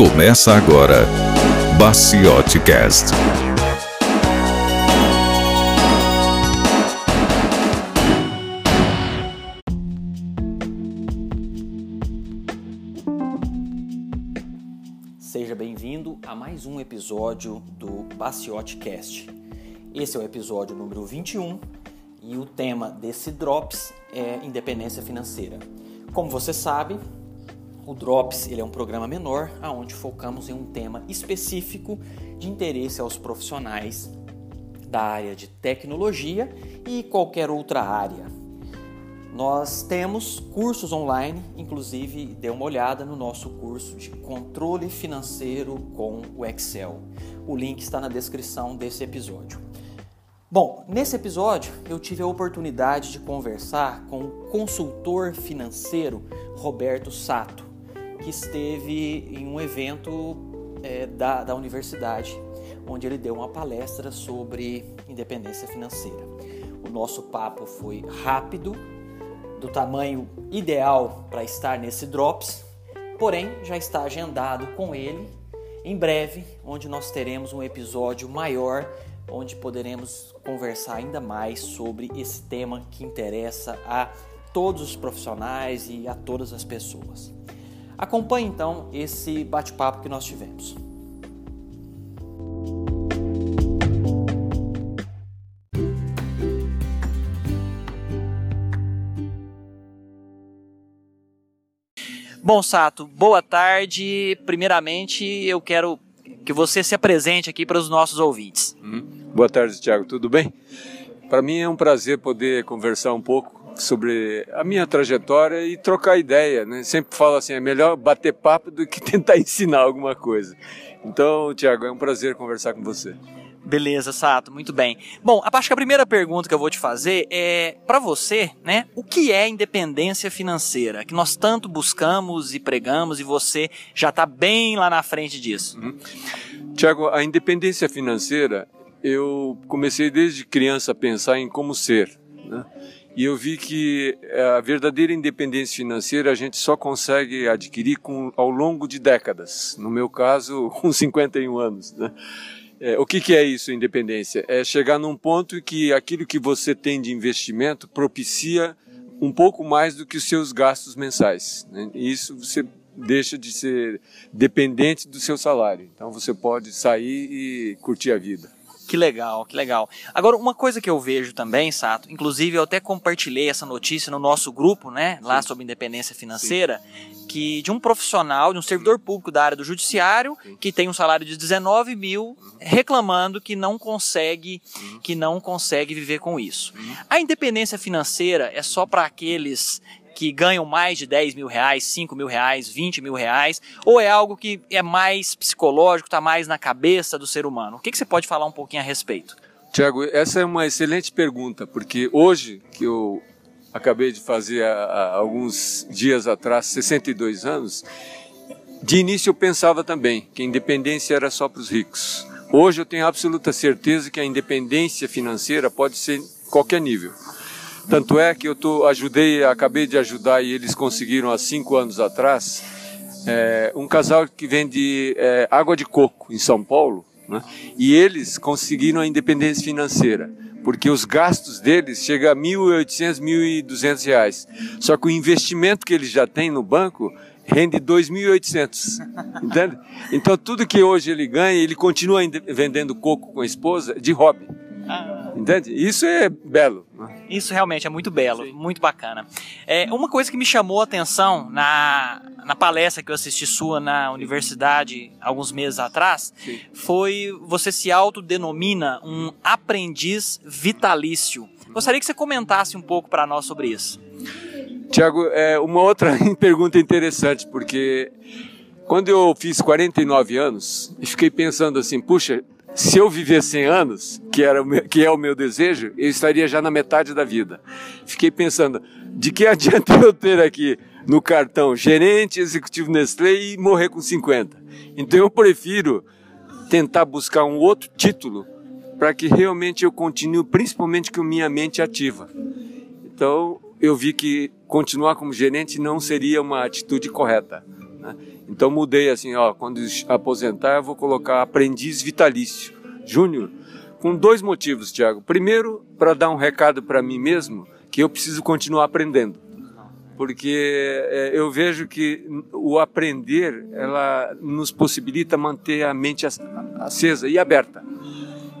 Começa agora, Baciote Cast. Seja bem-vindo a mais um episódio do Baciote Cast. Esse é o episódio número 21 e o tema desse Drops é independência financeira. Como você sabe, o Drops ele é um programa menor onde focamos em um tema específico de interesse aos profissionais da área de tecnologia e qualquer outra área. Nós temos cursos online, inclusive dê uma olhada no nosso curso de controle financeiro com o Excel. O link está na descrição desse episódio. Bom, nesse episódio eu tive a oportunidade de conversar com o consultor financeiro Roberto Sato que esteve em um evento é, da, da universidade, onde ele deu uma palestra sobre independência financeira. O nosso papo foi rápido, do tamanho ideal para estar nesse Drops, porém já está agendado com ele em breve, onde nós teremos um episódio maior, onde poderemos conversar ainda mais sobre esse tema que interessa a todos os profissionais e a todas as pessoas. Acompanhe então esse bate-papo que nós tivemos. Bom, Sato, boa tarde. Primeiramente, eu quero que você se apresente aqui para os nossos ouvintes. Hum. Boa tarde, Tiago. Tudo bem? Para mim é um prazer poder conversar um pouco sobre a minha trajetória e trocar ideia, né? Sempre falo assim, é melhor bater papo do que tentar ensinar alguma coisa. Então, Tiago, é um prazer conversar com você. Beleza, Sato, muito bem. Bom, acho que a primeira pergunta que eu vou te fazer é para você, né? O que é independência financeira? Que nós tanto buscamos e pregamos e você já está bem lá na frente disso. Uhum. Tiago, a independência financeira, eu comecei desde criança a pensar em como ser? E eu vi que eh, a verdadeira independência financeira a gente só consegue adquirir com, ao longo de décadas. No meu caso, com 51 anos. Né? É, o que, que, é isso, independência? É chegar num ponto em que aquilo que você tem de investimento propicia um pouco mais do que os seus gastos mensais. Né? E isso você deixa de ser dependente do seu salário. Então você pode sair e curtir a vida. Que legal, que legal. Agora, uma coisa que eu vejo também, Sato, inclusive eu até compartilhei essa notícia no nosso grupo, né, lá sobre independência financeira, Sim. que de um profissional, de um servidor público da área do judiciário, Sim. que tem um salário de 19 mil, uhum. reclamando que não consegue, uhum. que não consegue viver com isso. Uhum. A independência financeira é só para aqueles que ganham mais de 10 mil reais, 5 mil reais, 20 mil reais, ou é algo que é mais psicológico, está mais na cabeça do ser humano? O que, que você pode falar um pouquinho a respeito? Tiago, essa é uma excelente pergunta, porque hoje que eu acabei de fazer há, alguns dias atrás, 62 anos, de início eu pensava também que a independência era só para os ricos. Hoje eu tenho absoluta certeza que a independência financeira pode ser qualquer nível. Tanto é que eu tô, ajudei, acabei de ajudar e eles conseguiram há cinco anos atrás é, um casal que vende é, água de coco em São Paulo, né? e eles conseguiram a independência financeira porque os gastos deles chegam a 1.800, 1.200 reais. Só que o investimento que eles já têm no banco rende 2.800, entende? Então tudo que hoje ele ganha, ele continua vendendo coco com a esposa de hobby. Entende? Isso é belo. Isso realmente é muito belo, Sim. muito bacana. É, uma coisa que me chamou a atenção na, na palestra que eu assisti sua na universidade alguns meses atrás Sim. foi você se autodenomina um aprendiz vitalício. Gostaria que você comentasse um pouco para nós sobre isso. Tiago, é uma outra pergunta interessante, porque quando eu fiz 49 anos e fiquei pensando assim, puxa, se eu viver 100 anos, que, era meu, que é o meu desejo, eu estaria já na metade da vida. Fiquei pensando, de que adianta eu ter aqui no cartão gerente executivo Nestlé e morrer com 50? Então eu prefiro tentar buscar um outro título para que realmente eu continue, principalmente com minha mente ativa. Então eu vi que continuar como gerente não seria uma atitude correta. Né? Então mudei assim, ó, quando aposentar eu vou colocar aprendiz vitalício, júnior, com dois motivos, Tiago. Primeiro, para dar um recado para mim mesmo que eu preciso continuar aprendendo, porque é, eu vejo que o aprender ela nos possibilita manter a mente acesa e aberta.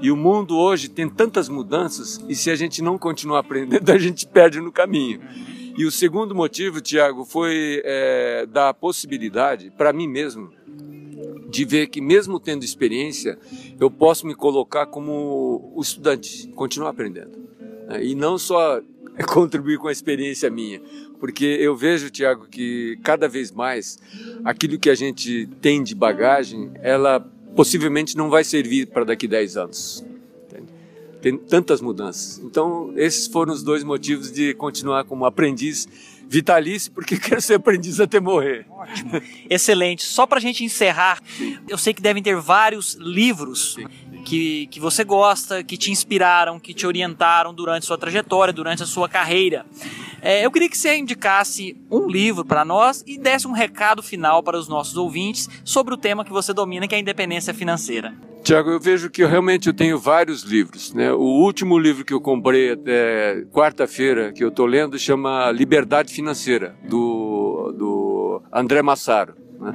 E o mundo hoje tem tantas mudanças e se a gente não continuar aprendendo, a gente perde no caminho. E o segundo motivo, Tiago, foi é, dar a possibilidade para mim mesmo de ver que mesmo tendo experiência, eu posso me colocar como o estudante, continuar aprendendo. Né? E não só contribuir com a experiência minha, porque eu vejo, Tiago, que cada vez mais aquilo que a gente tem de bagagem, ela possivelmente não vai servir para daqui 10 anos. Tem tantas mudanças. Então, esses foram os dois motivos de continuar como aprendiz vitalício, porque quero ser aprendiz até morrer. Ótimo. Excelente. Só para a gente encerrar, Sim. eu sei que devem ter vários livros que, que você gosta, que te inspiraram, que te orientaram durante sua trajetória, durante a sua carreira. É, eu queria que você indicasse um livro para nós e desse um recado final para os nossos ouvintes sobre o tema que você domina, que é a independência financeira. Tiago, eu vejo que eu realmente eu tenho vários livros. Né? O último livro que eu comprei até quarta-feira, que eu estou lendo, chama Liberdade Financeira, do, do André Massaro. Né?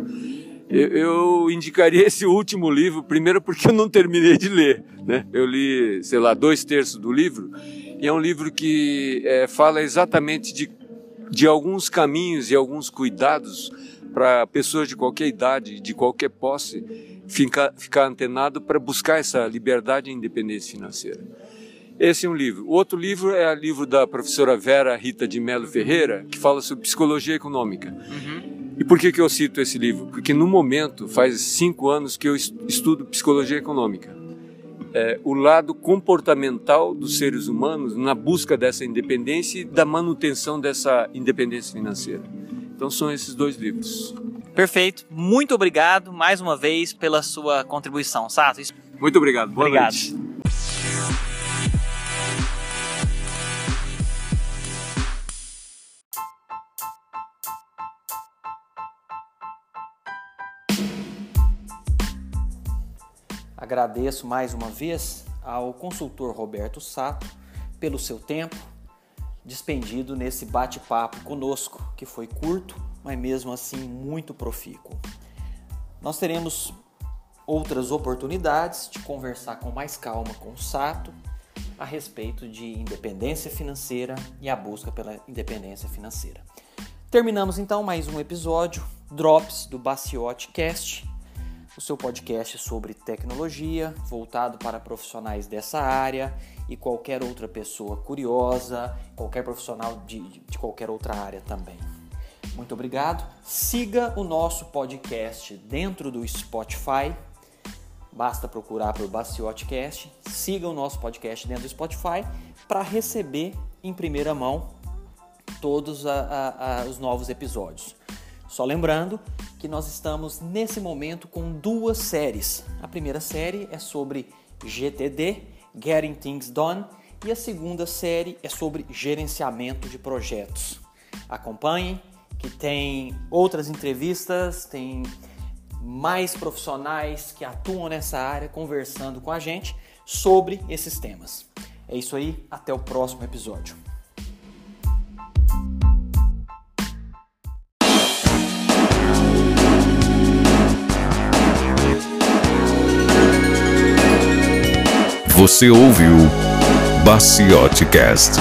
Eu, indicaria esse último livro, primeiro porque eu não terminei de ler. Né? Eu li, sei lá, dois terços do livro, e é um livro que é, fala exatamente de, de alguns caminhos e alguns cuidados para pessoas de qualquer idade, de qualquer posse, ficar, ficar antenado para buscar essa liberdade e independência financeira. Esse é um livro. O outro livro é o livro da professora Vera Rita de Melo Ferreira, que fala sobre psicologia econômica. Uhum. E por que, que eu cito esse livro? Porque no momento, faz cinco anos que eu estudo psicologia econômica é, o lado comportamental dos seres humanos na busca dessa independência e da manutenção dessa independência financeira. Então são esses dois livros. Perfeito. Muito obrigado mais uma vez pela sua contribuição, Sato. Muito obrigado. Boa obrigado. noite. Agradeço mais uma vez ao consultor Roberto Sato pelo seu tempo despendido nesse bate-papo conosco, que foi curto, mas mesmo assim muito profícuo. Nós teremos outras oportunidades de conversar com mais calma com o Sato a respeito de independência financeira e a busca pela independência financeira. Terminamos então mais um episódio Drops do Baciote Cast o seu podcast sobre tecnologia, voltado para profissionais dessa área e qualquer outra pessoa curiosa, qualquer profissional de, de qualquer outra área também. Muito obrigado. Siga o nosso podcast dentro do Spotify. Basta procurar por Baciotcast. Siga o nosso podcast dentro do Spotify para receber em primeira mão todos a, a, a, os novos episódios. Só lembrando que nós estamos nesse momento com duas séries. A primeira série é sobre GTD, Getting Things Done, e a segunda série é sobre gerenciamento de projetos. Acompanhem, que tem outras entrevistas, tem mais profissionais que atuam nessa área conversando com a gente sobre esses temas. É isso aí, até o próximo episódio. Você ouviu Baciote Cast.